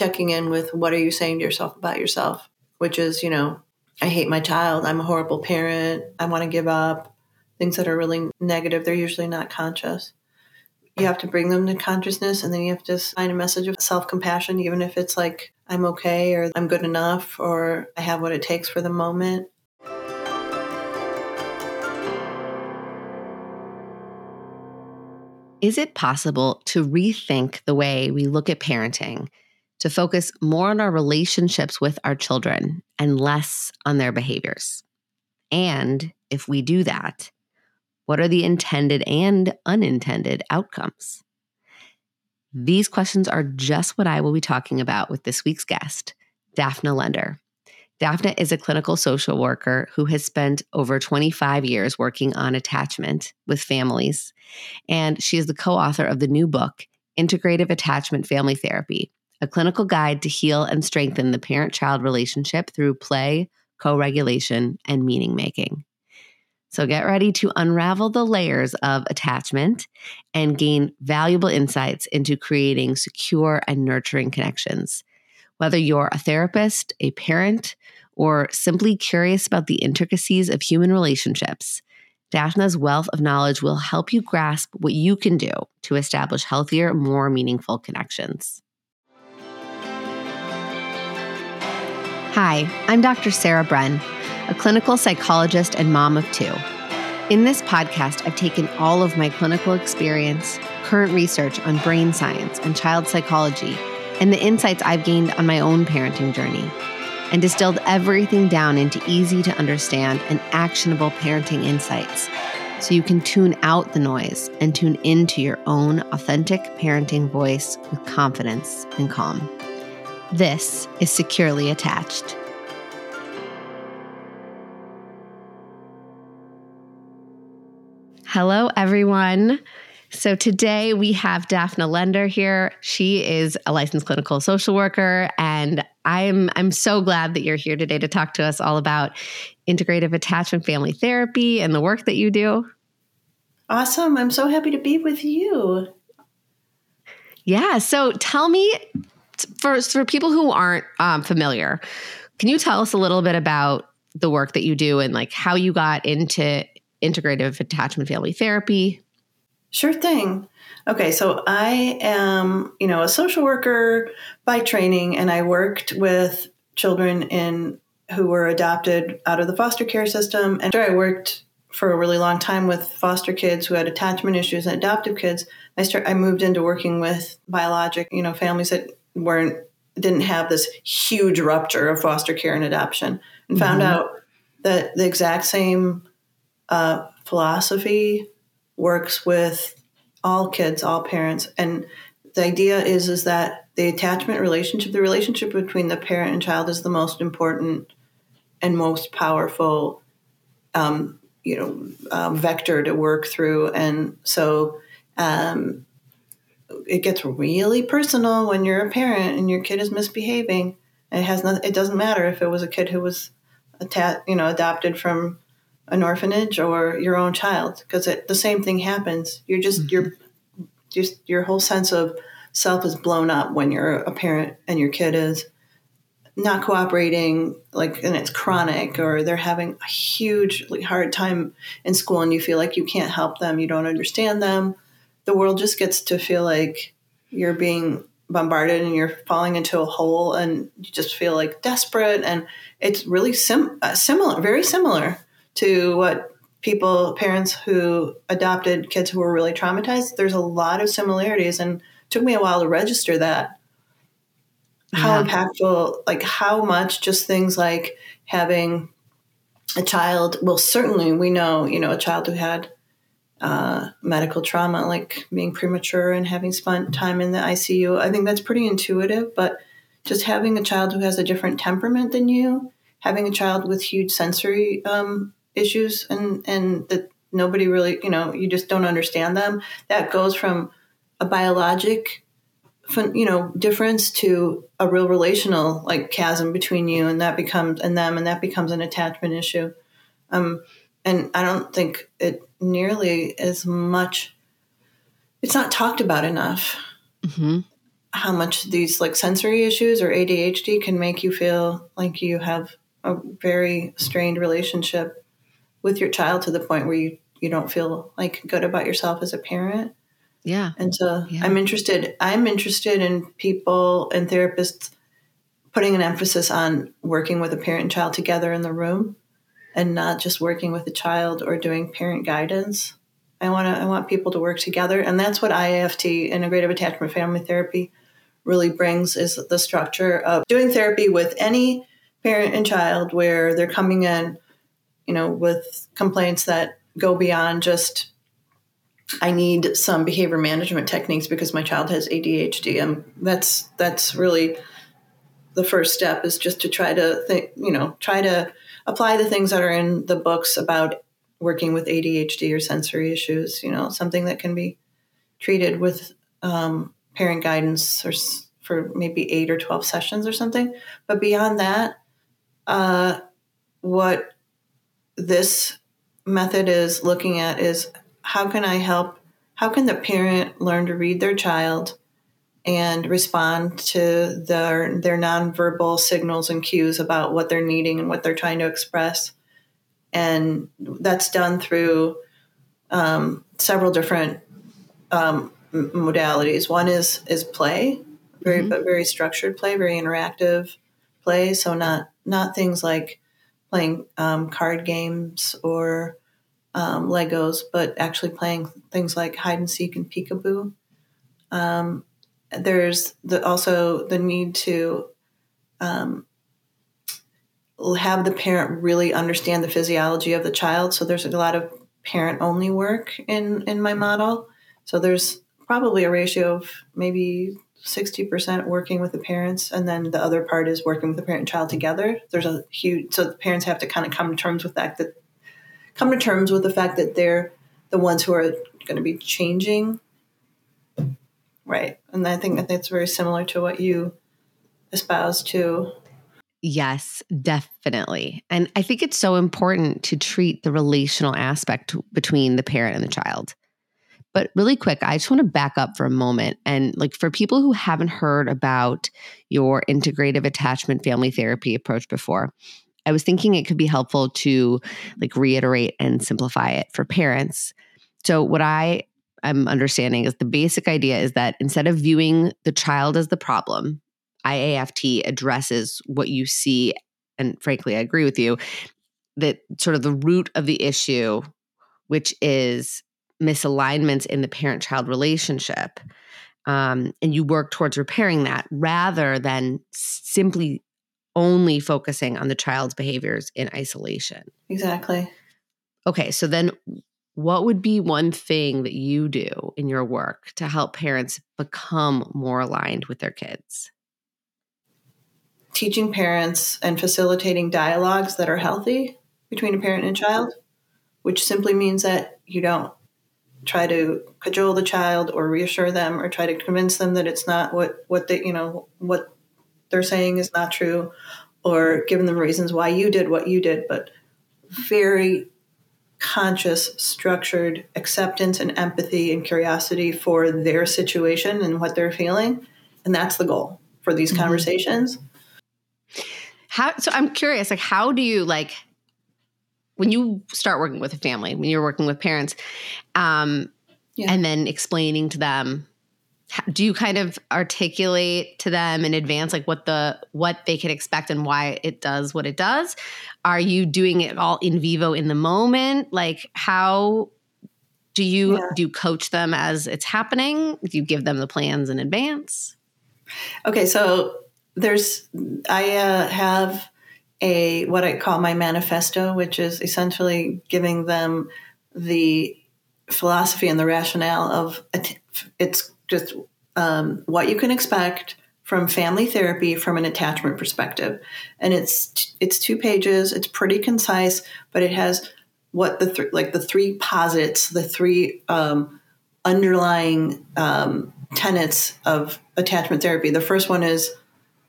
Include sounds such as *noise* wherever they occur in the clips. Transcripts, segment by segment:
checking in with what are you saying to yourself about yourself, which is, you know, I hate my child, I'm a horrible parent, I want to give up. Things that are really negative, they're usually not conscious. You have to bring them to consciousness and then you have to find a message of self compassion, even if it's like, I'm okay or I'm good enough or I have what it takes for the moment. Is it possible to rethink the way we look at parenting to focus more on our relationships with our children and less on their behaviors? And if we do that, what are the intended and unintended outcomes? Hmm. These questions are just what I will be talking about with this week's guest, Dafna Lender. Dafna is a clinical social worker who has spent over 25 years working on attachment with families. And she is the co author of the new book, Integrative Attachment Family Therapy, a clinical guide to heal and strengthen the parent child relationship through play, co regulation, and meaning making. So get ready to unravel the layers of attachment and gain valuable insights into creating secure and nurturing connections. Whether you're a therapist, a parent, or simply curious about the intricacies of human relationships, Dafna's wealth of knowledge will help you grasp what you can do to establish healthier, more meaningful connections. Hi, I'm Dr. Sarah Bren, a clinical psychologist and mom of two. In this podcast, I've taken all of my clinical experience, current research on brain science and child psychology, and the insights I've gained on my own parenting journey and distilled everything down into easy to understand and actionable parenting insights so you can tune out the noise and tune into your own authentic parenting voice with confidence and calm. This is Securely Attached. Hello, everyone. So today we have Dafna Lender here. She is a licensed clinical social worker and I'm I'm so glad that you're here today to talk to us all about integrative attachment family therapy and the work that you do. Awesome. I'm so happy to be with you. Yeah, so tell me for for people who aren't um, familiar, can you tell us a little bit about the work that you do and like how you got into integrative attachment family therapy? Sure thing. Okay, so I am, you know, a social worker by training, and I worked with children in who were adopted out of the foster care system. And after I worked for a really long time with foster kids who had attachment issues and adoptive kids. I start I moved into working with biologic, you know, families that weren't didn't have this huge rupture of foster care and adoption, and mm-hmm. found out that the exact same uh, philosophy works with all kids, all parents, and the idea is is that the attachment relationship, the relationship between the parent and child, is the most important and most powerful, um, you know, um, vector to work through, and so. Um, it gets really personal when you're a parent and your kid is misbehaving. It has not, it doesn't matter if it was a kid who was atta- you know adopted from an orphanage or your own child because the same thing happens. You're just mm-hmm. you're just your whole sense of self is blown up when you're a parent and your kid is not cooperating like and it's chronic or they're having a hugely hard time in school and you feel like you can't help them you don't understand them the world just gets to feel like you're being bombarded and you're falling into a hole and you just feel like desperate and it's really sim- uh, similar very similar to what people, parents who adopted kids who were really traumatized, there's a lot of similarities. And took me a while to register that. How yeah. impactful, like how much just things like having a child, well, certainly we know, you know, a child who had uh, medical trauma, like being premature and having spent time in the ICU. I think that's pretty intuitive, but just having a child who has a different temperament than you, having a child with huge sensory um, issues and and that nobody really you know you just don't understand them that goes from a biologic you know difference to a real relational like chasm between you and that becomes and them and that becomes an attachment issue um and i don't think it nearly as much it's not talked about enough mm-hmm. how much these like sensory issues or ADHD can make you feel like you have a very strained relationship with your child to the point where you you don't feel like good about yourself as a parent. Yeah. And so yeah. I'm interested I'm interested in people and therapists putting an emphasis on working with a parent and child together in the room and not just working with a child or doing parent guidance. I want to I want people to work together and that's what IAFT integrative attachment family therapy really brings is the structure of doing therapy with any parent and child where they're coming in you know with complaints that go beyond just I need some behavior management techniques because my child has ADHD and that's that's really the first step is just to try to think, you know, try to apply the things that are in the books about working with ADHD or sensory issues, you know, something that can be treated with um, parent guidance or for maybe eight or 12 sessions or something. But beyond that, uh, what this method is looking at is how can I help? How can the parent learn to read their child and respond to their their nonverbal signals and cues about what they're needing and what they're trying to express. And that's done through um, several different um, modalities. One is is play, very mm-hmm. but very structured play, very interactive play. So not not things like playing um, card games or um, Legos, but actually playing things like hide and seek and peekaboo. Um, there's the, also the need to um, have the parent really understand the physiology of the child. So there's a lot of parent only work in in my model. So there's probably a ratio of maybe 60% working with the parents and then the other part is working with the parent and child together there's a huge so the parents have to kind of come to terms with that that come to terms with the fact that they're the ones who are going to be changing Right. And I think that that's very similar to what you espouse too. Yes, definitely. And I think it's so important to treat the relational aspect between the parent and the child. But really quick, I just want to back up for a moment. And like for people who haven't heard about your integrative attachment family therapy approach before, I was thinking it could be helpful to like reiterate and simplify it for parents. So, what I I'm understanding is the basic idea is that instead of viewing the child as the problem, IAFT addresses what you see. And frankly, I agree with you that sort of the root of the issue, which is misalignments in the parent child relationship. Um, and you work towards repairing that rather than simply only focusing on the child's behaviors in isolation. Exactly. Okay, so then what would be one thing that you do in your work to help parents become more aligned with their kids? Teaching parents and facilitating dialogues that are healthy between a parent and child, which simply means that you don't try to cajole the child or reassure them or try to convince them that it's not what what they you know what they're saying is not true or giving them reasons why you did what you did but very conscious, structured acceptance and empathy and curiosity for their situation and what they're feeling. And that's the goal for these mm-hmm. conversations. How so I'm curious, like how do you like when you start working with a family, when you're working with parents, um, yeah. and then explaining to them do you kind of articulate to them in advance like what the what they can expect and why it does what it does? Are you doing it all in vivo in the moment? Like how do you yeah. do you coach them as it's happening? Do you give them the plans in advance? Okay so there's i uh, have a what i call my manifesto which is essentially giving them the philosophy and the rationale of it's just um, what you can expect from family therapy from an attachment perspective, and it's it's two pages. It's pretty concise, but it has what the th- like the three posits, the three um, underlying um, tenets of attachment therapy. The first one is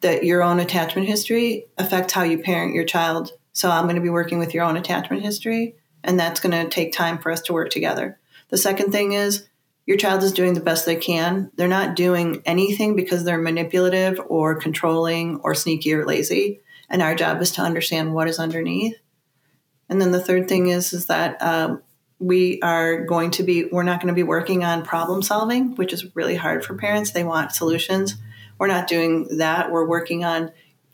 that your own attachment history affects how you parent your child. So I'm going to be working with your own attachment history, and that's going to take time for us to work together. The second thing is your child is doing the best they can. They're not doing anything because they're manipulative or controlling or sneaky or lazy. And our job is to understand what is underneath. And then the third thing is is that um, we are going to be we're not going to be working on problem solving, which is really hard for parents. They want solutions. We're not doing that. We're working on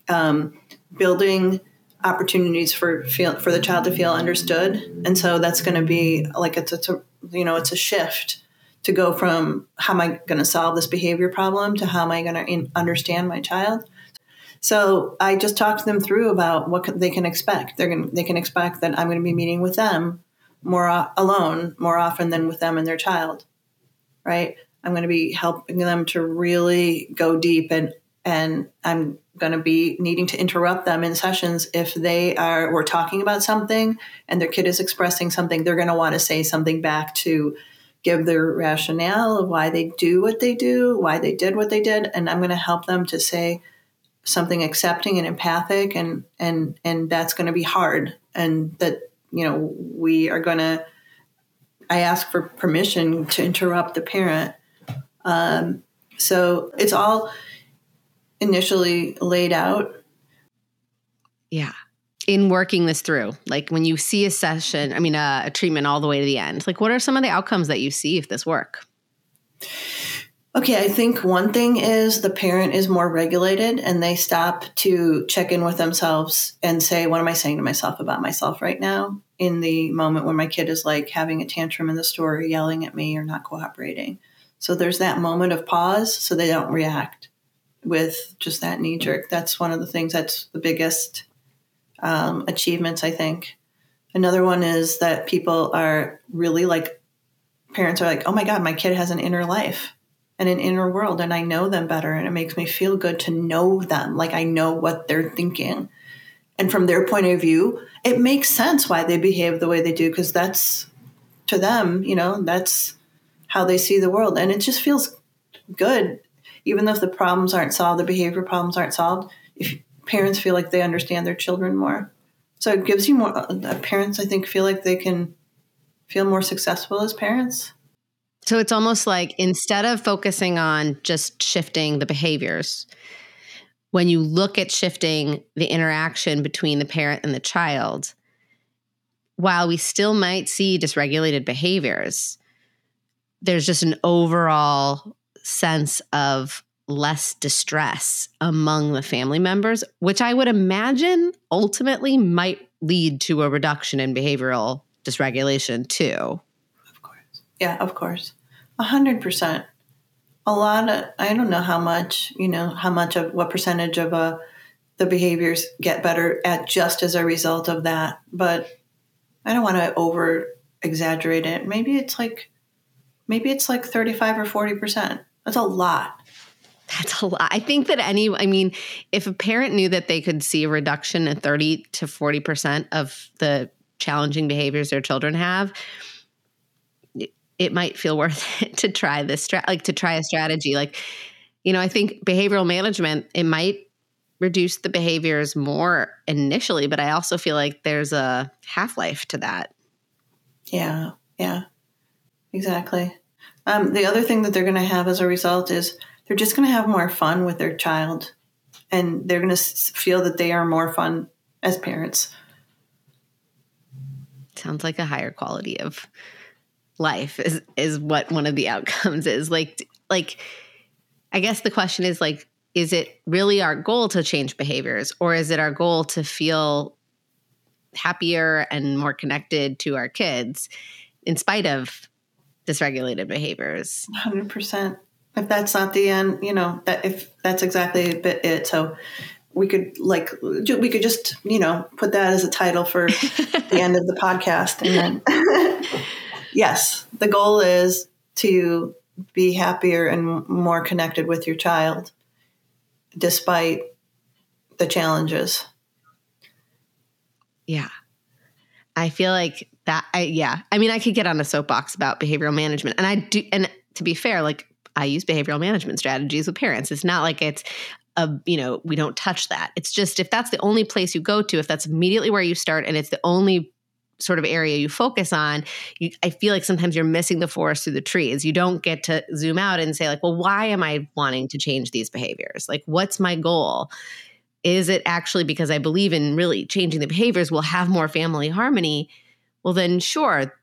um, building opportunities for feel for the child to feel understood and so that's going to be like it's, it's a you know it's a shift to go from how am i going to solve this behavior problem to how am i going to understand my child? So i just talked them through about what they can expect. They're going they can expect that i'm going to be meeting with them more uh, alone more often than with them and their child right? I'm going to be helping them to really go deep and and i'm going to be needing to interrupt them in sessions if they are we're talking about something and their kid is expressing something they're going to want to say something back to give their rationale of why they do what they do why they did what they did and i'm going to help them to say something accepting and empathic and and and that's going to be hard and that you know we are going to i ask for permission to interrupt the parent um, so it's all initially laid out. Yeah. In working this through, like when you see a session, I mean, a, a treatment all the way to the end, like what are some of the outcomes that you see if this work? Okay, I think one thing is the parent is more regulated and they stop to check in with themselves and say, What am I saying to myself about myself right now? In the moment when my kid is like having a tantrum in the store, yelling at me or not cooperating. So there's that moment of pause so they don't react with just that knee jerk. That's one of the things that's the biggest um, achievements, I think. Another one is that people are really like, parents are like, oh my God, my kid has an inner life and an inner world, and I know them better, and it makes me feel good to know them. Like I know what they're thinking. And from their point of view, it makes sense why they behave the way they do, because that's to them, you know, that's how they see the world. And it just feels good even though if the problems aren't solved, the behavior problems aren't solved, if parents feel like they understand their children more. So it gives you more, uh, parents, I think, feel like they can feel more successful as parents. So it's almost like instead of focusing on just shifting the behaviors, when you look at shifting the interaction between the parent and the child, while we still might see dysregulated behaviors, there's just an overall sense of less distress among the family members, which I would imagine ultimately might lead to a reduction in behavioral dysregulation too. Of course. Yeah, of course. A hundred percent. A lot of I don't know how much, you know, how much of what percentage of uh the behaviors get better at just as a result of that. But I don't want to over exaggerate it. Maybe it's like maybe it's like 35 or 40 percent that's a lot. That's a lot. I think that any, I mean, if a parent knew that they could see a reduction in 30 to 40% of the challenging behaviors their children have, it might feel *laughs* worth it to try this, like to try a strategy. Like, you know, I think behavioral management, it might reduce the behaviors more initially, but I also feel like there's a half life to that. Yeah. Yeah. Exactly. Um, the other thing that they're going to have as a result is they're just going to have more fun with their child and they're going to feel that they are more fun as parents. Sounds like a higher quality of life is is what one of the outcomes is. Like like I guess the question is like is it really our goal to change behaviors or is it our goal to feel happier and more connected to our kids in spite of dysregulated behaviors. 100%. If that's not the end, you know, that if that's exactly it. So we could like we could just, you know, put that as a title for *laughs* the end of the podcast and then *laughs* yes, the goal is to be happier and more connected with your child despite the challenges. Yeah. I feel like that I yeah. I mean, I could get on a soapbox about behavioral management. And I do and to be fair, like I use behavioral management strategies with parents. It's not like it's a, you know, we don't touch that. It's just if that's the only place you go to, if that's immediately where you start and it's the only sort of area you focus on, you, I feel like sometimes you're missing the forest through the trees. You don't get to zoom out and say, like, well, why am I wanting to change these behaviors? Like, what's my goal? Is it actually because I believe in really changing the behaviors will have more family harmony? Well, then sure,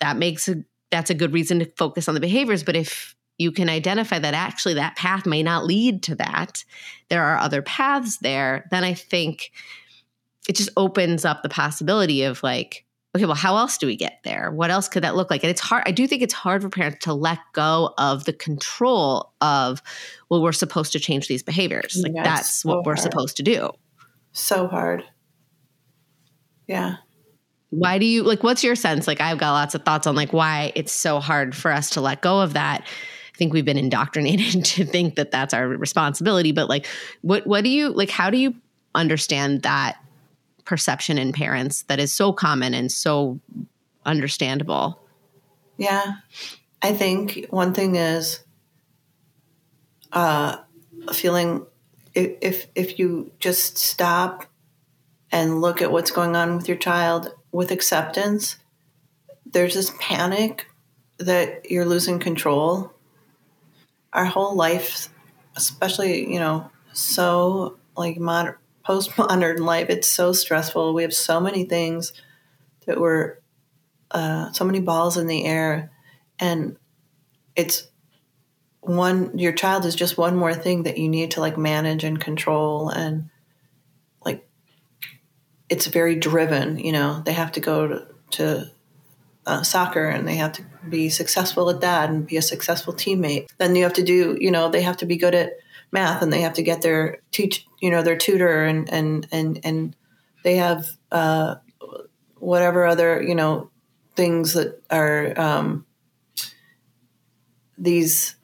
that makes a that's a good reason to focus on the behaviors. But if you can identify that actually that path may not lead to that, there are other paths there, then I think it just opens up the possibility of like, okay, well, how else do we get there? What else could that look like? And it's hard. I do think it's hard for parents to let go of the control of, well, we're supposed to change these behaviors. Like yeah, that's so what we're supposed to do. So hard. Yeah. Why do you like what's your sense? Like I've got lots of thoughts on like why it's so hard for us to let go of that. Think we've been indoctrinated *laughs* to think that that's our responsibility, but like what what do you like how do you understand that perception in parents that is so common and so understandable. Yeah. I think one thing is uh, feeling if if you just stop and look at what's going on with your child with acceptance, there's this panic that you're losing control. Our whole life, especially, you know, so like modern postmodern life, it's so stressful. We have so many things that we're, uh, so many balls in the air. And it's one, your child is just one more thing that you need to like manage and control. And like, it's very driven, you know, they have to go to, to uh, soccer and they have to be successful at that and be a successful teammate. Then you have to do, you know, they have to be good at math and they have to get their teach you know their tutor and and and and they have uh, whatever other you know things that are um, these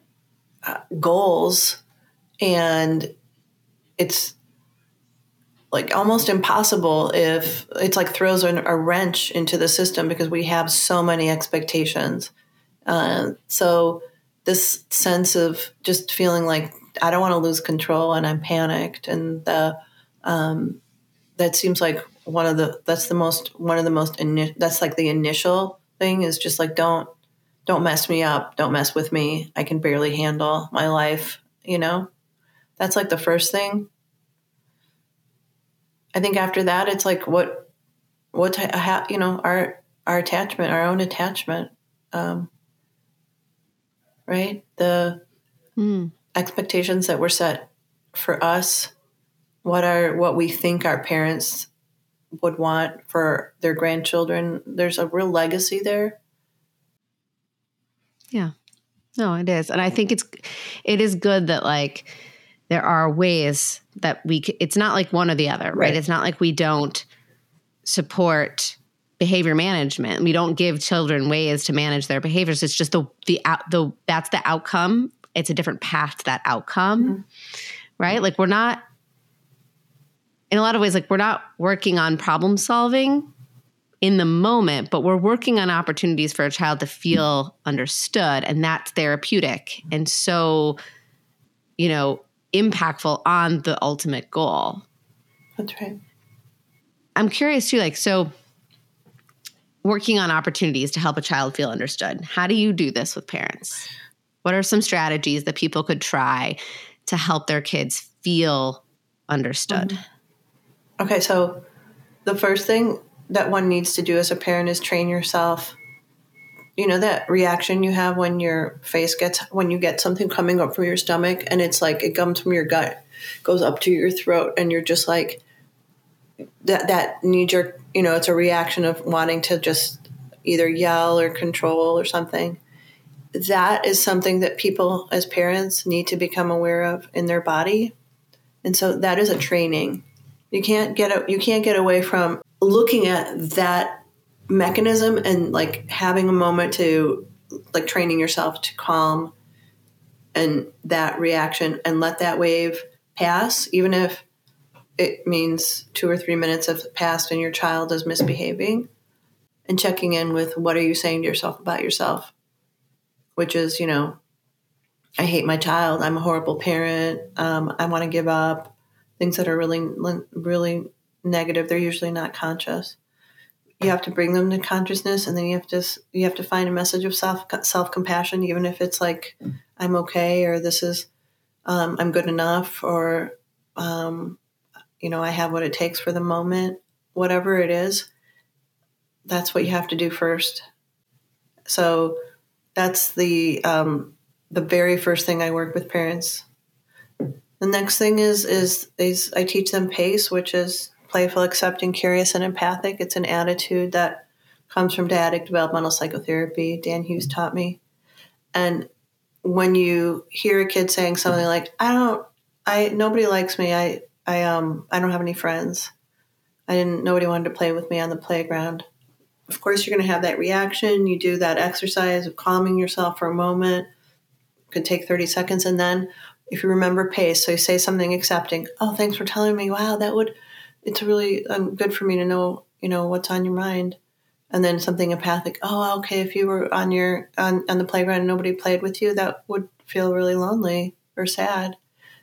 uh, goals and it's like almost impossible if it's like throws a, a wrench into the system because we have so many expectations uh, so this sense of just feeling like I don't want to lose control and I'm panicked. And the, um, that seems like one of the, that's the most, one of the most, ini- that's like the initial thing is just like, don't, don't mess me up. Don't mess with me. I can barely handle my life. You know, that's like the first thing. I think after that, it's like what, what, you know, our, our attachment, our own attachment. Um, right. The, mm expectations that were set for us, what are what we think our parents would want for their grandchildren. There's a real legacy there. Yeah. No, it is. And I think it's it is good that like there are ways that we it's not like one or the other, right? right? It's not like we don't support behavior management. We don't give children ways to manage their behaviors. It's just the the out the that's the outcome it's a different path to that outcome, mm-hmm. right? Like we're not, in a lot of ways, like we're not working on problem solving in the moment, but we're working on opportunities for a child to feel understood, and that's therapeutic and so, you know, impactful on the ultimate goal. That's right. I'm curious too, like, so working on opportunities to help a child feel understood. How do you do this with parents? What are some strategies that people could try to help their kids feel understood? Mm-hmm. Okay, so the first thing that one needs to do as a parent is train yourself. You know that reaction you have when your face gets when you get something coming up from your stomach and it's like it comes from your gut, goes up to your throat and you're just like that that knee jerk, you know, it's a reaction of wanting to just either yell or control or something that is something that people as parents need to become aware of in their body. And so that is a training. You can't get a, you can't get away from looking at that mechanism and like having a moment to like training yourself to calm and that reaction and let that wave pass even if it means 2 or 3 minutes have passed and your child is misbehaving and checking in with what are you saying to yourself about yourself which is, you know, I hate my child. I'm a horrible parent. Um, I want to give up. Things that are really, really negative. They're usually not conscious. You have to bring them to consciousness and then you have to you have to find a message of self self compassion even if it's like i'm okay or this is um, i'm good enough or um, you know i have what it takes for the moment whatever it is that's what you have to do first. So that's the um, the very first thing i work with parents. The next thing is is is i teach them pace which is playful, accepting, curious, and empathic. It's an attitude that comes from dyadic developmental psychotherapy. Dan Hughes taught me. And when you hear a kid saying something like, "I don't, I nobody likes me. I, I um, I don't have any friends. I didn't. Nobody wanted to play with me on the playground." Of course, you're going to have that reaction. You do that exercise of calming yourself for a moment. It could take 30 seconds, and then if you remember pace, so you say something accepting. Oh, thanks for telling me. Wow, that would it's really um, good for me to know, you know, what's on your mind. And then something empathic. Oh, okay. If you were on your on, on the playground and nobody played with you, that would feel really lonely or sad.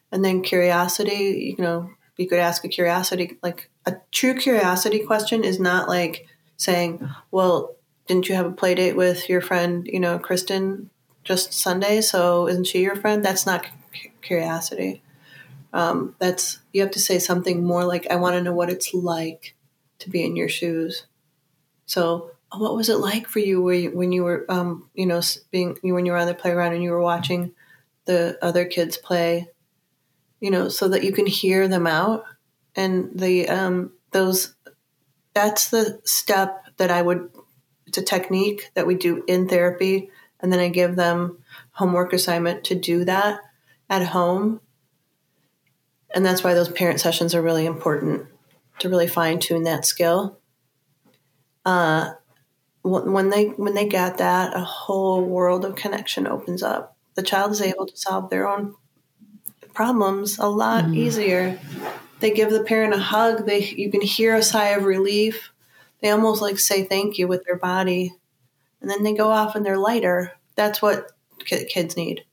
And then curiosity. You know, you could ask a curiosity like a true curiosity question is not like saying, "Well, didn't you have a play date with your friend, you know, Kristen, just Sunday? So isn't she your friend?" That's not curiosity. Um, that's you have to say something more like, "I want to know what it's like to be in your shoes." So, what was it like for you when you were, um, you know, being when you were on the playground and you were watching the other kids play? You know, so that you can hear them out, and the um, those that's the step that I would. It's a technique that we do in therapy, and then I give them homework assignment to do that at home and that's why those parent sessions are really important to really fine tune that skill. Uh, when they when they get that, a whole world of connection opens up. The child is able to solve their own problems a lot mm. easier. They give the parent a hug. They you can hear a sigh of relief. They almost like say thank you with their body, and then they go off and they're lighter. That's what kids need.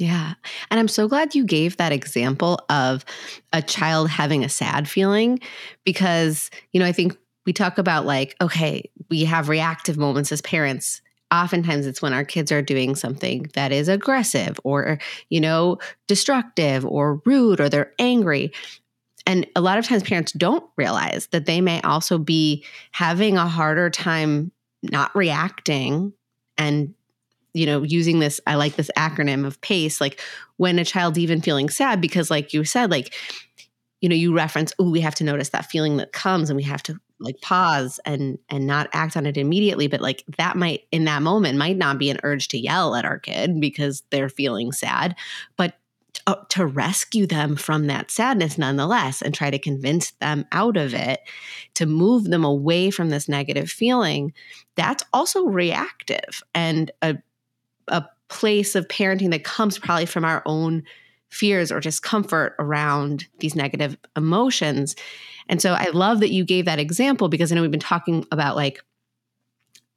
Yeah. And I'm so glad you gave that example of a child having a sad feeling because, you know, I think we talk about like, okay, we have reactive moments as parents. Oftentimes it's when our kids are doing something that is aggressive or, you know, destructive or rude or they're angry. And a lot of times parents don't realize that they may also be having a harder time not reacting and you know, using this, I like this acronym of PACE, like when a child's even feeling sad, because like you said, like, you know, you reference, oh, we have to notice that feeling that comes and we have to like pause and and not act on it immediately. But like that might in that moment might not be an urge to yell at our kid because they're feeling sad, but uh, to rescue them from that sadness nonetheless and try to convince them out of it to move them away from this negative feeling that's also reactive and a a place of parenting that comes probably from our own fears or discomfort around these negative emotions. And so I love that you gave that example because I know we've been talking about like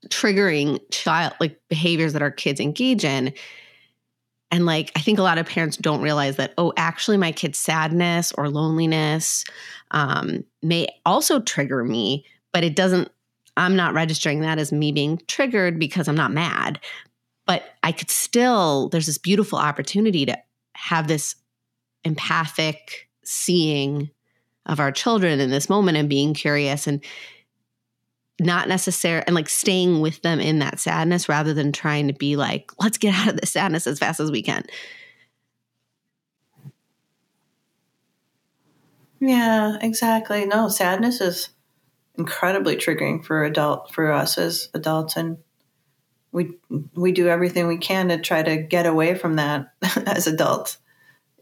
triggering child like behaviors that our kids engage in. And like I think a lot of parents don't realize that, oh, actually my kid's sadness or loneliness um, may also trigger me, but it doesn't I'm not registering that as me being triggered because I'm not mad but I could still, there's this beautiful opportunity to have this empathic seeing of our children in this moment and being curious and not necessary and like staying with them in that sadness rather than trying to be like, let's get out of this sadness as fast as we can. Yeah, exactly. No, sadness is incredibly triggering for adult for us as adults and we we do everything we can to try to get away from that *laughs* as adults.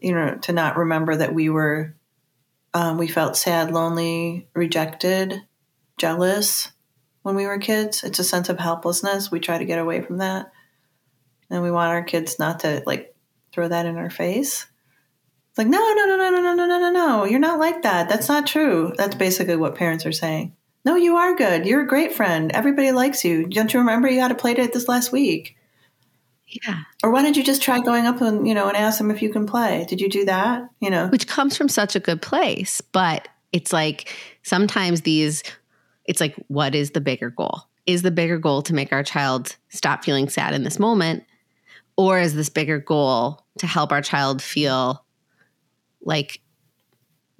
You know, to not remember that we were um, we felt sad, lonely, rejected, jealous when we were kids. It's a sense of helplessness. We try to get away from that, and we want our kids not to like throw that in our face. It's like no, no, no, no, no, no, no, no, no, no. You're not like that. That's not true. That's basically what parents are saying. No, you are good. You're a great friend. Everybody likes you. Don't you remember you had a play date this last week? Yeah. Or why don't you just try going up and, you know, and ask them if you can play? Did you do that? You know. Which comes from such a good place, but it's like sometimes these It's like, what is the bigger goal? Is the bigger goal to make our child stop feeling sad in this moment? Or is this bigger goal to help our child feel like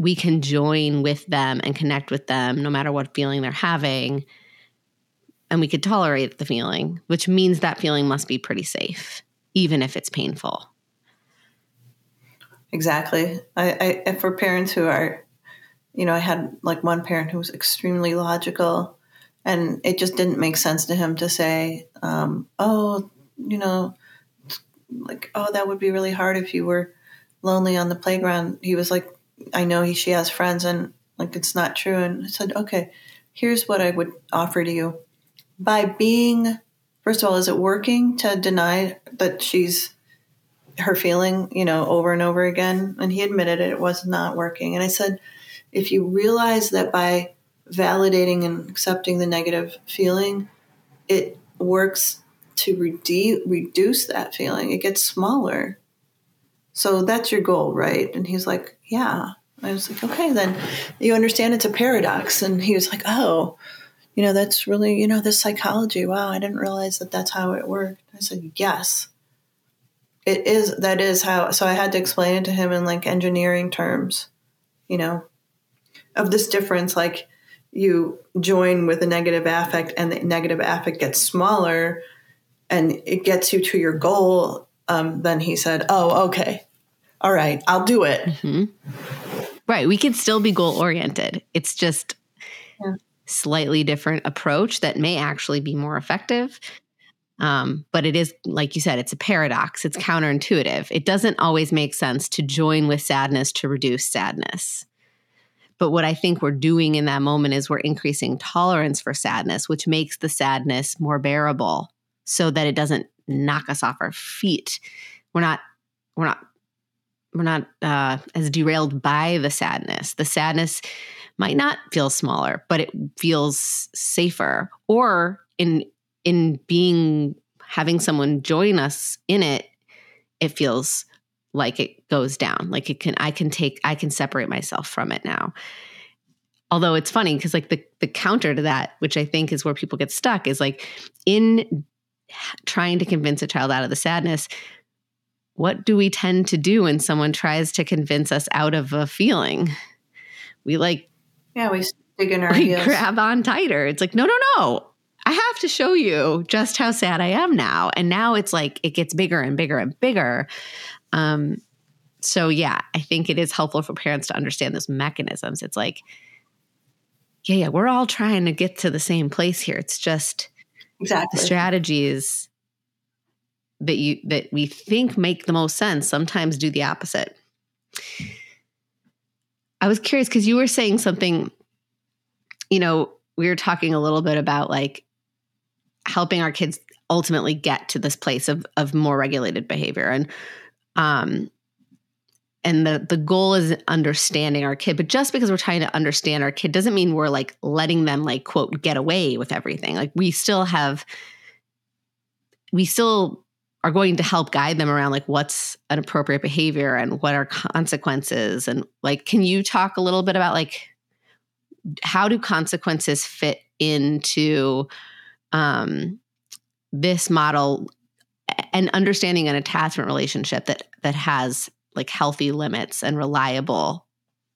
we can join with them and connect with them no matter what feeling they're having? And we could tolerate the feeling, which means that feeling must be pretty safe, even if it's painful. Exactly. I, I for parents who are, you know, I had like one parent who was extremely logical, and it just didn't make sense to him to say, um, "Oh, you know, like oh, that would be really hard if you were lonely on the playground." He was like, "I know he, she has friends, and like it's not true." And I said, "Okay, here's what I would offer to you: by being, first of all, is it working to deny that she's her feeling, you know, over and over again. And he admitted it, it was not working. And I said, if you realize that by validating and accepting the negative feeling, it works to reduce that feeling, it gets smaller. So that's your goal, right? And he's like, yeah. I was like, okay, then you understand it's a paradox. And he was like, oh, you know, that's really, you know, this psychology. Wow, I didn't realize that that's how it worked. I said, yes it is that is how so i had to explain it to him in like engineering terms you know of this difference like you join with a negative affect and the negative affect gets smaller and it gets you to your goal um, then he said oh okay all right i'll do it mm-hmm. right we can still be goal oriented it's just yeah. slightly different approach that may actually be more effective um, but it is, like you said, it's a paradox. It's counterintuitive. It doesn't always make sense to join with sadness to reduce sadness. But what I think we're doing in that moment is we're increasing tolerance for sadness, which makes the sadness more bearable so that it doesn't knock us off our feet. We're not, we're not, we're not uh, as derailed by the sadness. The sadness might not feel smaller, but it feels safer. Or in in being having someone join us in it, it feels like it goes down. Like it can I can take I can separate myself from it now. Although it's funny because like the the counter to that, which I think is where people get stuck, is like in trying to convince a child out of the sadness, what do we tend to do when someone tries to convince us out of a feeling? We like Yeah, we dig in our we heels. grab on tighter. It's like, no, no, no. I have to show you just how sad I am now. And now it's like it gets bigger and bigger and bigger. Um, so yeah, I think it is helpful for parents to understand those mechanisms. It's like, yeah, yeah, we're all trying to get to the same place here. It's just exactly the strategies that you that we think make the most sense sometimes do the opposite. I was curious because you were saying something, you know, we were talking a little bit about like helping our kids ultimately get to this place of of more regulated behavior and um and the the goal is understanding our kid but just because we're trying to understand our kid doesn't mean we're like letting them like quote get away with everything like we still have we still are going to help guide them around like what's an appropriate behavior and what are consequences? And like can you talk a little bit about like how do consequences fit into um, this model and understanding an attachment relationship that that has like healthy limits and reliable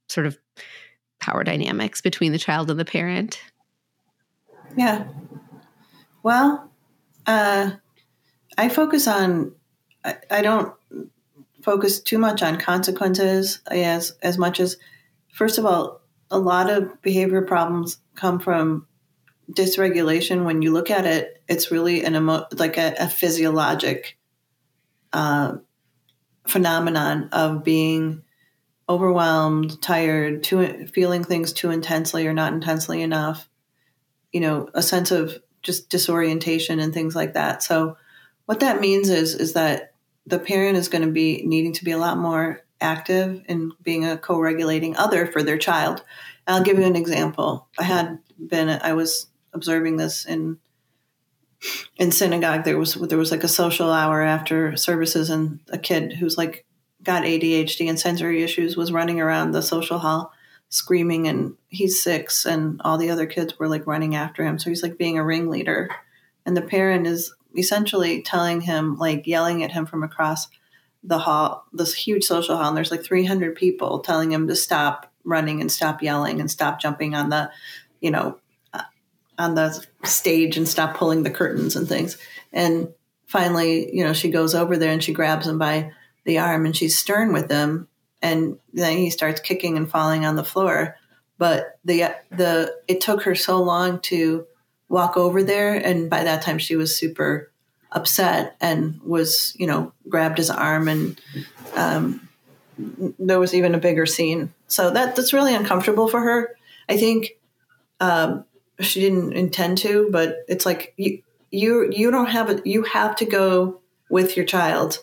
sort of power dynamics between the child and the parent? Yeah. Well uh, i focus on I, I don't focus too much on consequences as as much as first of all a lot of behavior problems come from dysregulation, when you look at it, it's really an emo- like a, a physiologic uh, phenomenon of being overwhelmed, tired, too, feeling things too intensely or not intensely enough. You know, a sense of just disorientation and things like that. So, what that means is is that the parent is going to be needing to be a lot more active in being a co-regulating other for their child. I'll give you an example. I had been I was observing this in in synagogue there was there was like a social hour after services and a kid who's like got ADHD and sensory issues was running around the social hall screaming and he's six and all the other kids were like running after him so he's like being a ringleader and the parent is essentially telling him like yelling at him from across the hall this huge social hall and there's like 300 people telling him to stop running and stop yelling and stop jumping on the you know uh, on the stage and stop pulling the curtains and things and finally you know she goes over there and she grabs him by the arm and she's stern with him and then he starts kicking and falling on the floor. But the the it took her so long to walk over there, and by that time she was super upset and was you know grabbed his arm and um, there was even a bigger scene. So that that's really uncomfortable for her. I think um, she didn't intend to, but it's like you you you don't have it. You have to go with your child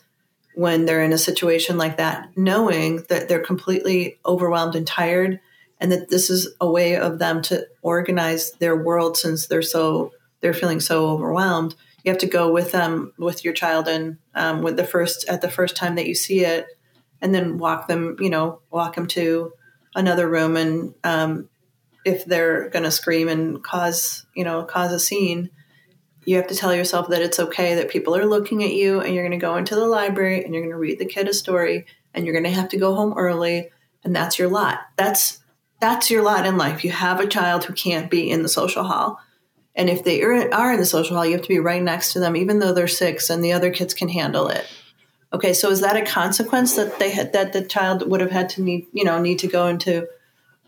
when they're in a situation like that, knowing that they're completely overwhelmed and tired, and that this is a way of them to organize their world since they're so they're feeling so overwhelmed. You have to go with them with your child and um, with the first at the first time that you see it, and then walk them, you know, walk them to another room, and um, if they're going to scream and cause you know cause a scene you have to tell yourself that it's okay that people are looking at you and you're going to go into the library and you're going to read the kid a story and you're going to have to go home early and that's your lot that's that's your lot in life. You have a child who can't be in the social hall. And if they are in the social hall you have to be right next to them even though they're six and the other kids can handle it. Okay so is that a consequence that they had that the child would have had to need you know need to go into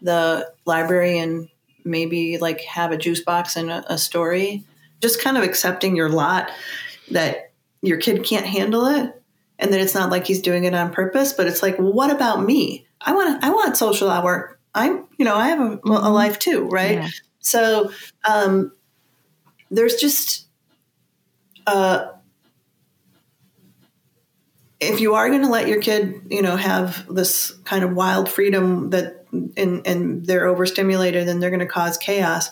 the library and maybe like have a juice box and a, a story? Just kind of accepting your lot that your kid can't handle it and that it's not like he's doing it on purpose but it's like well, what about me? I want i want social hour i'm you know i have a, mm-hmm. a life too right yeah. so um there's just uh if you are going to let your kid you know have this kind of wild freedom that and and they're overstimulated and they're going to cause chaos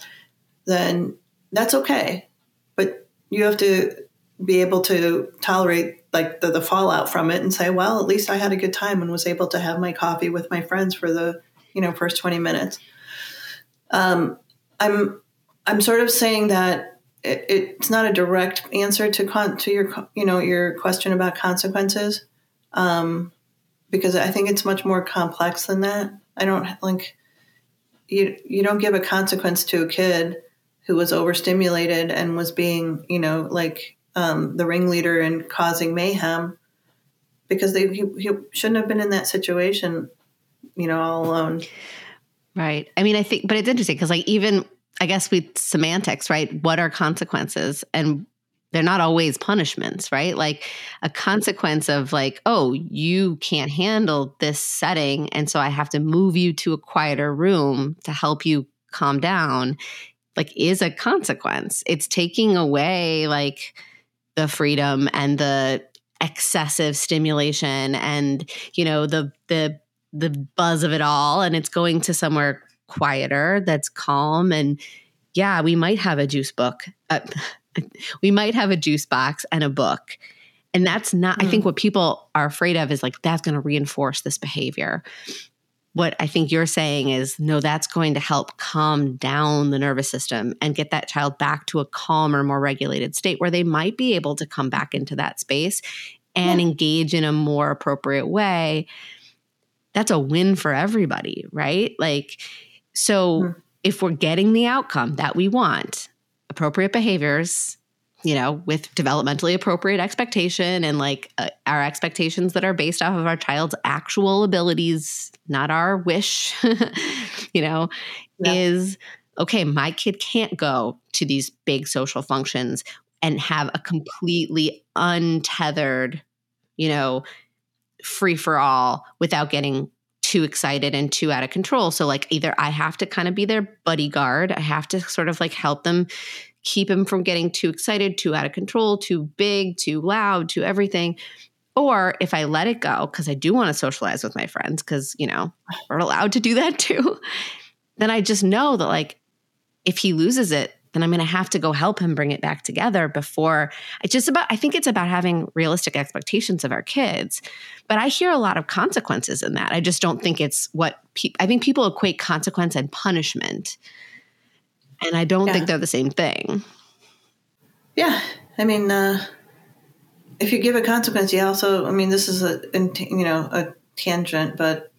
then that's okay But you have to be able to tolerate like the, the fallout from it and say, well, at least I had a good time and was able to have my coffee with my friends for the you know first twenty minutes. Um, I'm I'm sort of saying that it, it's not a direct answer to con- to your you know your question about consequences, um, because I think it's much more complex than that. I don't like you you don't give a consequence to a kid who was overstimulated and was being, you know, like um, the ringleader and causing mayhem because they he, he shouldn't have been in that situation, you know, all alone. Right. I mean, I think, but it's interesting because, like, even I guess with semantics, right? What are consequences? And they're not always punishments, right? Like a consequence of like, oh, you can't handle this setting. And so I have to move you to a quieter room to help you calm down like is a consequence. It's taking away like the freedom and the excessive stimulation and you know the the the buzz of it all and it's going to somewhere quieter that's calm and yeah we might have a juice book uh, *laughs* we might have a juice box and a book and that's not mm. i think mm. what people are afraid of is like that's going to reinforce this behavior what I think you're saying is no, that's going to help calm down the nervous system and get that child back to a calmer, more regulated state where they might be able to come back into that space and yeah. engage in a more appropriate way. That's a win for everybody, right? Like, so mm-hmm. if we're getting the outcome that we want, appropriate behaviors, you know, with developmentally appropriate expectation and like uh, our expectations that are based off of our child's actual abilities, not our wish, *laughs* you know, yeah. is okay, my kid can't go to these big social functions and have a completely untethered, you know, free for all without getting too excited and too out of control. So, like, either I have to kind of be their bodyguard, I have to sort of like help them keep him from getting too excited, too out of control, too big, too loud, too everything. Or if I let it go, because I do want to socialize with my friends, because, you know, we're allowed to do that too, *laughs* then I just know that, like, if he loses it, then I'm going to have to go help him bring it back together before it's just about, I think it's about having realistic expectations of our kids. But I hear a lot of consequences in that. I just don't think it's what pe- I think people equate consequence and punishment. And I don't yeah. think they're the same thing. Yeah. I mean, uh, if you give a consequence, you also, I mean, this is a, you know, a tangent, but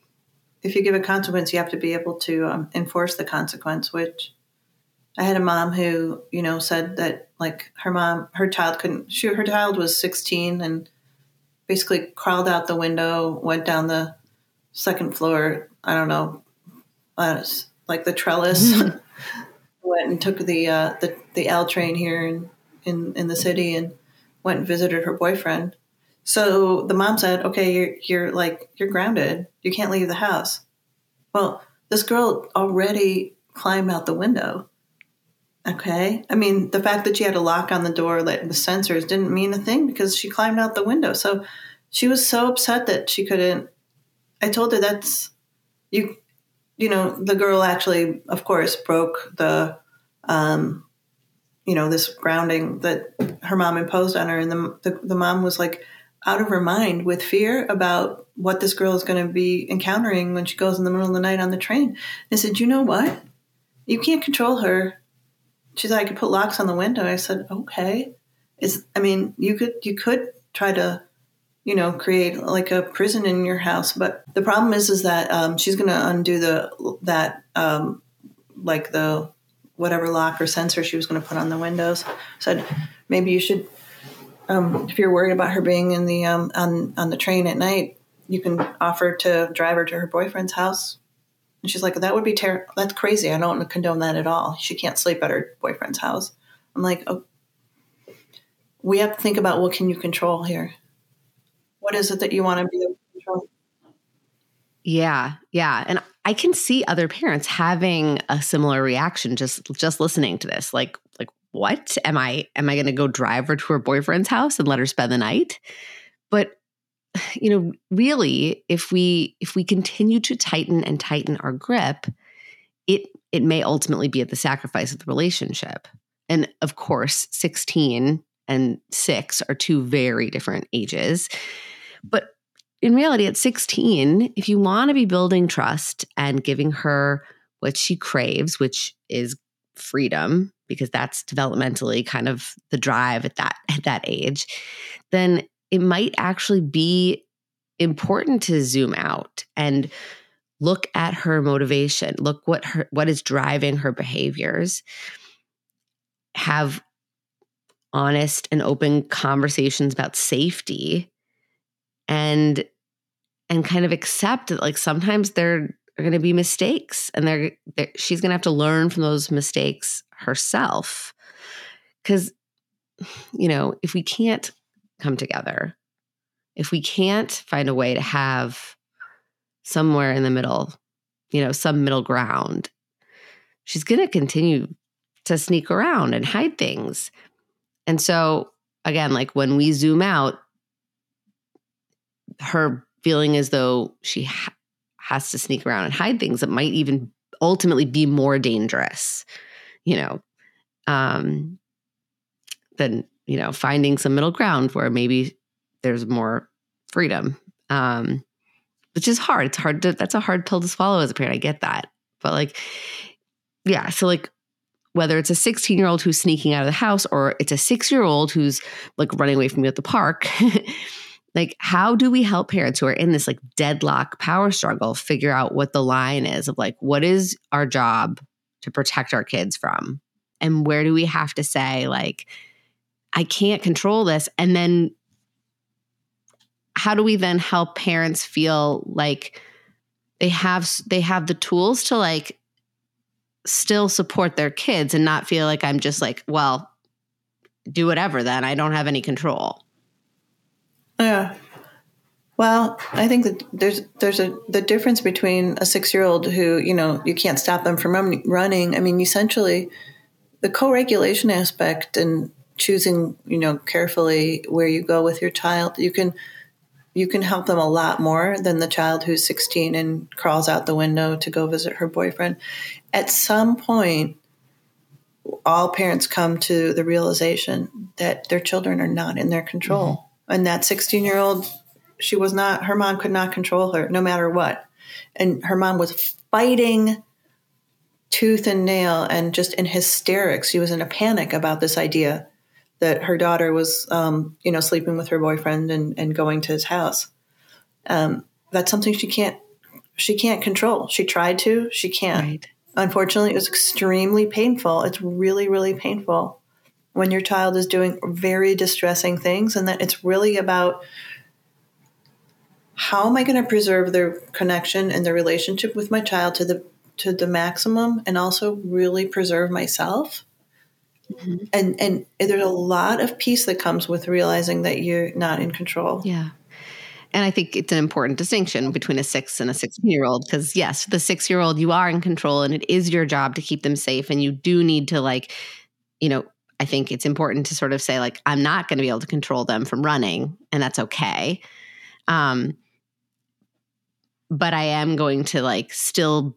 if you give a consequence, you have to be able to um, enforce the consequence, which I had a mom who, you know, said that like her mom, her child couldn't, she, her child was 16 and basically crawled out the window, went down the second floor. I don't know, uh, like the trellis, *laughs* went and took the, uh, the, the L train here in, in, in the city and went and visited her boyfriend. So the mom said, okay, you're, you're like, you're grounded. You can't leave the house. Well, this girl already climbed out the window. Okay. I mean, the fact that she had a lock on the door like the sensors didn't mean a thing because she climbed out the window. So she was so upset that she couldn't. I told her that's you. You know, the girl actually, of course, broke the, um, you know, this grounding that her mom imposed on her, and the the, the mom was like out of her mind with fear about what this girl is going to be encountering when she goes in the middle of the night on the train. I said, you know what? You can't control her she said I could put locks on the window. I said, okay. Is I mean, you could you could try to, you know, create like a prison in your house, but the problem is is that um, she's going to undo the that um, like the whatever lock or sensor she was going to put on the windows. Said maybe you should, um, if you're worried about her being in the um, on on the train at night, you can offer to drive her to her boyfriend's house and she's like, that would be terrible. That's crazy. I don't condone that at all. She can't sleep at her boyfriend's house. I'm like, oh, we have to think about what can you control here? What is it that you want to be able to control? Yeah, yeah, and I can see other parents having a similar reaction just just listening to this. Like, like what am I? Am I going to go drive her to her boyfriend's house and let her spend the night? But *sighs* you know, really, if we if we continue to tighten and tighten our grip, it it may ultimately be at the sacrifice of the relationship. And of course, 16 and 6 are two very different ages. But in reality, at 16, if you want to be building trust and giving her what she craves, which is freedom, because that's developmentally kind of the drive at that at that age, then it might actually be important to zoom out and look at her motivation look what her what is driving her behaviors have honest and open conversations about safety and and kind of accept that like sometimes there are going to be mistakes and they're, they're she's going to have to learn from those mistakes herself. Cuz you know if we can't come together. If we can't find a way to have somewhere in the middle, you know, some middle ground, she's going to continue to sneak around and hide things. And so, again, like when we zoom out, her feeling as though she ha- has to sneak around and hide things that might even ultimately be more dangerous, you know, um, than you know, finding some middle ground where maybe there's more freedom. Um, which is hard. It's hard to that's a hard pill to swallow as a parent. I get that. But like, yeah, so like whether it's a 16 year old who's sneaking out of the house or it's a six year old who's like running away from you at the park, *laughs* like how do we help parents who are in this like deadlock power struggle figure out what the line is of like what is our job to protect our kids from? And where do we have to say like, I can't control this. And then how do we then help parents feel like they have they have the tools to like still support their kids and not feel like I'm just like, well, do whatever then. I don't have any control. Yeah. Well, I think that there's there's a the difference between a six year old who you know you can't stop them from running. I mean, essentially, the co-regulation aspect and choosing, you know, carefully where you go with your child, you can you can help them a lot more than the child who's 16 and crawls out the window to go visit her boyfriend. At some point, all parents come to the realization that their children are not in their control. Mm-hmm. And that 16 year old, she was not, her mom could not control her no matter what. And her mom was fighting tooth and nail and just in hysterics. She was in a panic about this idea that her daughter was, um, you know, sleeping with her boyfriend and, and going to his house. Um, that's something she can't she can't control. She tried to, she can't. Right. Unfortunately, it was extremely painful. It's really, really painful when your child is doing very distressing things, and that it's really about how am I going to preserve the connection and the relationship with my child to the to the maximum, and also really preserve myself. Mm-hmm. And and there's a lot of peace that comes with realizing that you're not in control. Yeah. And I think it's an important distinction between a six and a 16 year old because, yes, the six year old, you are in control and it is your job to keep them safe. And you do need to, like, you know, I think it's important to sort of say, like, I'm not going to be able to control them from running, and that's okay. Um, but I am going to, like, still,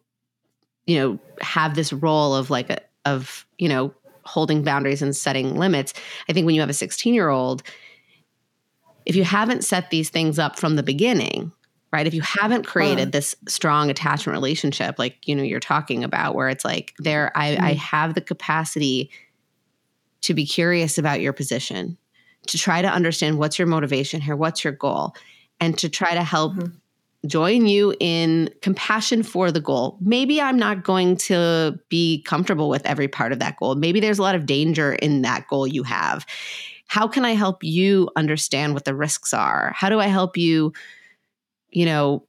you know, have this role of, like, a, of, you know, holding boundaries and setting limits. I think when you have a 16 year old, if you haven't set these things up from the beginning, right? If you haven't created this strong attachment relationship, like you know you're talking about, where it's like there, I, mm-hmm. I have the capacity to be curious about your position, to try to understand what's your motivation here, what's your goal, and to try to help mm-hmm. Join you in compassion for the goal. Maybe I'm not going to be comfortable with every part of that goal. Maybe there's a lot of danger in that goal you have how can I help you understand what the risks are? How do I help you, you know,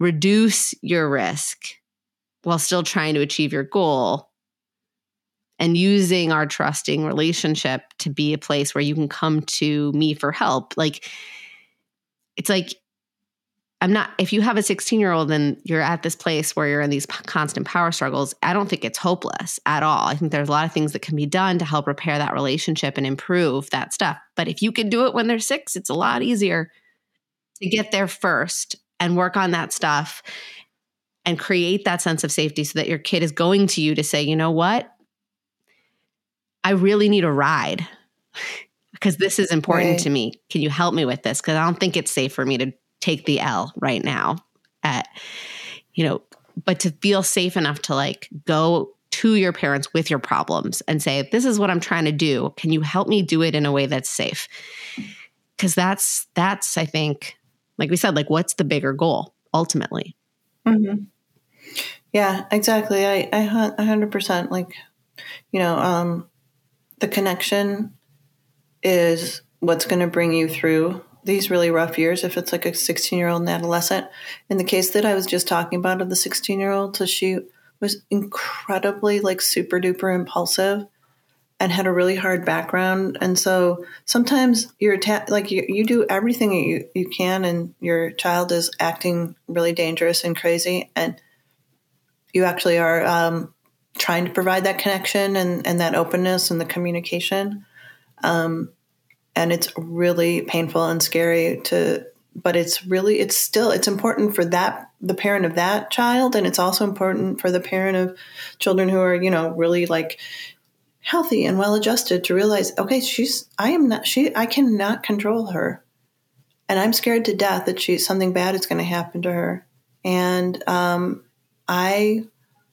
reduce your risk while still trying to achieve your goal? And using our trusting relationship to be a place where you can come to me for help. Like, it's like I'm not, if you have a 16 year old and you're at this place where you're in these constant power struggles, I don't think it's hopeless at all. I think there's a lot of things that can be done to help repair that relationship and improve that stuff. But if you can do it when they're six, it's a lot easier to get there first and work on that stuff and create that sense of safety so that your kid is going to you to say, you know what? I really need a ride *laughs* because this is important right. to me. Can you help me with this? Because I don't think it's safe for me to take the L right now at, you know, but to feel safe enough to like go to your parents with your problems and say, this is what I'm trying to do. Can you help me do it in a way that's safe? Because that's, that's, I think, like we said, like what's the bigger goal ultimately? Mm-hmm. Yeah, exactly. I, I, 100% like, you know, um, the connection is what's going to bring you through these really rough years if it's like a 16 year old and adolescent. In the case that I was just talking about of the 16 year old, so she was incredibly like super duper impulsive and had a really hard background. And so sometimes you're atta- like you, you do everything you, you can and your child is acting really dangerous and crazy. And you actually are um, trying to provide that connection and, and that openness and the communication. Um, and it's really painful and scary to but it's really it's still it's important for that the parent of that child and it's also important for the parent of children who are you know really like healthy and well adjusted to realize okay she's i am not she i cannot control her. And i'm scared to death that she something bad is going to happen to her. And um, i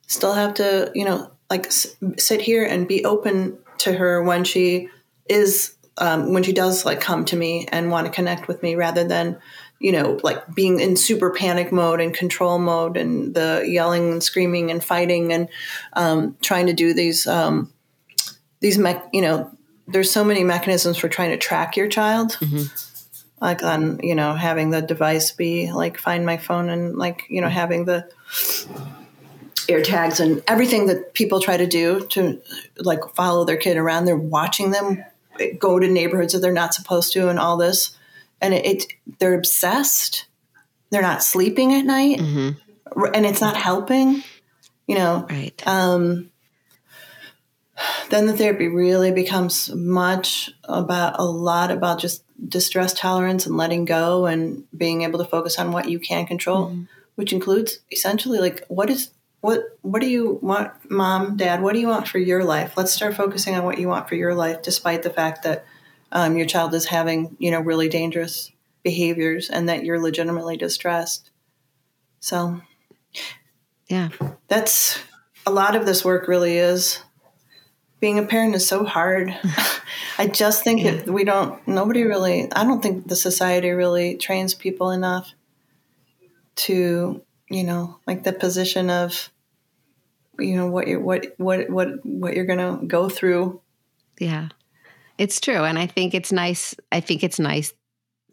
still have to you know like s- sit here and be open to her when she is um, when she does like come to me and want to connect with me rather than you know like being in super panic mode and control mode and the yelling and screaming and fighting and um, trying to do these um, these me- you know there's so many mechanisms for trying to track your child mm-hmm. like on you know having the device be like find my phone and like you know having the air tags and everything that people try to do to like follow their kid around they're watching them go to neighborhoods that they're not supposed to and all this. And it, it they're obsessed. They're not sleeping at night. Mm-hmm. and it's not helping you know? Right. Um, then the therapy really becomes much about a lot about just distress tolerance and letting go and being able to focus on what you can control mm-hmm. which includes essentially like what is what what do you want, mom, dad? What do you want for your life? Let's start focusing on what you want for your life, despite the fact that um, your child is having you know really dangerous behaviors and that you're legitimately distressed. So, yeah, that's a lot of this work. Really is being a parent is so hard. *laughs* I just think yeah. that we don't. Nobody really. I don't think the society really trains people enough to you know like the position of you know what you're what what what what you're gonna go through. Yeah. It's true and i think it's nice i think it's nice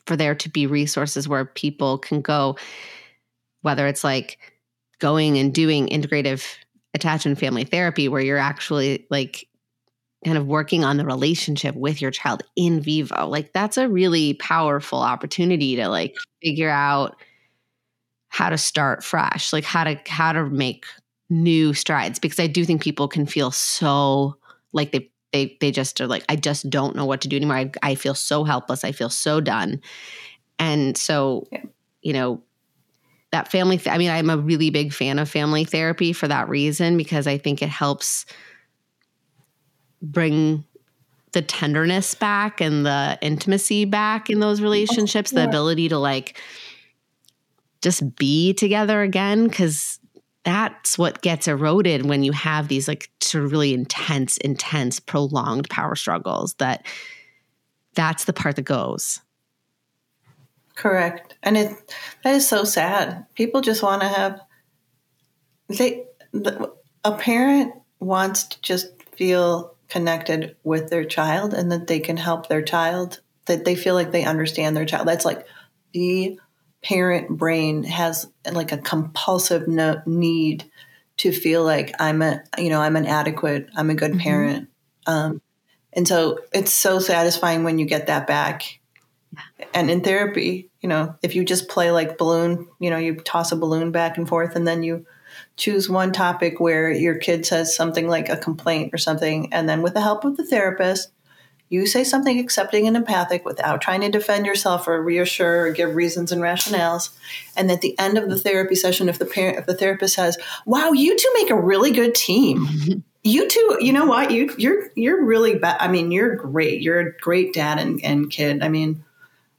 for there to be resources where people can go whether it's like going and doing integrative attachment family therapy where you're actually like kind of working on the relationship with your child in vivo. Like that's a really powerful opportunity to like figure out how to start fresh, like how to how to make new strides because I do think people can feel so like they they they just are like I just don't know what to do anymore. I, I feel so helpless. I feel so done. And so, yeah. you know, that family th- I mean, I'm a really big fan of family therapy for that reason because I think it helps bring the tenderness back and the intimacy back in those relationships, yeah. the ability to like just be together again because that's what gets eroded when you have these like sort of really intense intense prolonged power struggles that that's the part that goes. Correct. And it that is so sad. People just want to have they the, a parent wants to just feel connected with their child and that they can help their child that they feel like they understand their child. That's like the parent brain has like a compulsive no- need to feel like I'm a you know I'm an adequate I'm a good mm-hmm. parent. Um, and so it's so satisfying when you get that back. And in therapy you know if you just play like balloon you know you toss a balloon back and forth and then you choose one topic where your kid says something like a complaint or something and then with the help of the therapist you say something accepting and empathic without trying to defend yourself or reassure or give reasons and rationales. And at the end of the therapy session, if the parent, if the therapist says, "Wow, you two make a really good team," *laughs* you two, you know what? You you're you're really bad. I mean, you're great. You're a great dad and, and kid. I mean,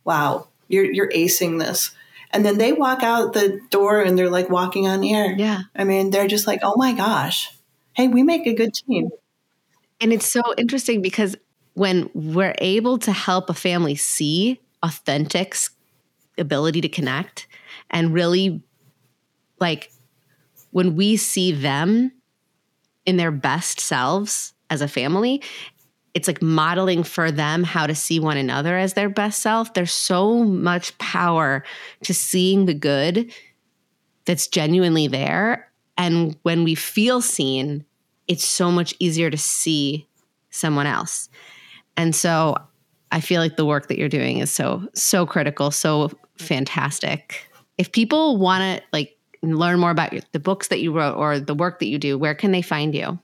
wow, you're you're acing this. And then they walk out the door and they're like walking on air. Yeah. I mean, they're just like, oh my gosh, hey, we make a good team. And it's so interesting because when we're able to help a family see authentic ability to connect and really like when we see them in their best selves as a family it's like modeling for them how to see one another as their best self. There's so much power to seeing the good that's genuinely there. And when we feel seen it's so much easier to see someone else and so I feel like the work that you're doing is so, so critical, so fantastic. If people want to like learn more about the books that you wrote or the work that you do, where can they find you?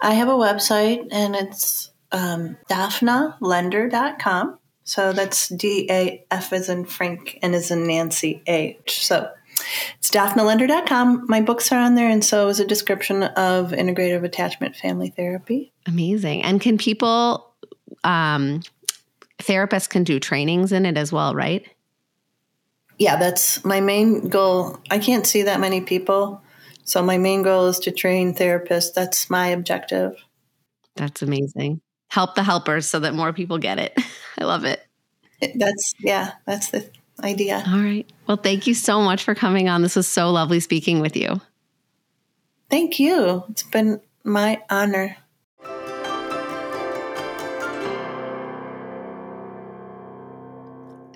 I have a website and it's um, dafnalender.com. So that's D A F as in Frank and as in Nancy H. So it's dafnalender.com. My books are on there, and so is a description of integrative attachment family therapy. Amazing. And can people, um, therapists can do trainings in it as well, right? Yeah, that's my main goal. I can't see that many people. So my main goal is to train therapists. That's my objective. That's amazing. Help the helpers so that more people get it. *laughs* I love it. That's yeah, that's the idea. All right. Well, thank you so much for coming on. This was so lovely speaking with you. Thank you. It's been my honor.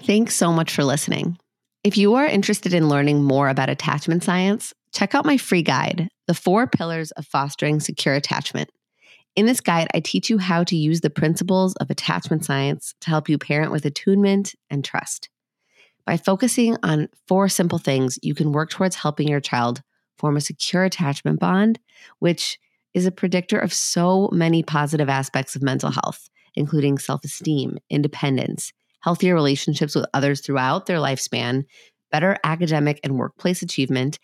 Thanks so much for listening. If you are interested in learning more about attachment science, check out my free guide, The Four Pillars of Fostering Secure Attachment. In this guide, I teach you how to use the principles of attachment science to help you parent with attunement and trust. By focusing on four simple things, you can work towards helping your child form a secure attachment bond, which is a predictor of so many positive aspects of mental health, including self esteem, independence, healthier relationships with others throughout their lifespan, better academic and workplace achievement,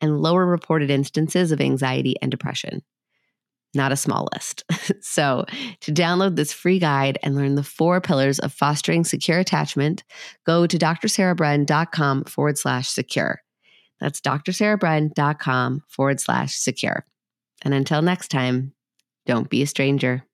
and lower reported instances of anxiety and depression. Not a small list. *laughs* so, to download this free guide and learn the four pillars of fostering secure attachment, go to drsarahbren.com forward slash secure. That's drsarahbren.com forward slash secure. And until next time, don't be a stranger.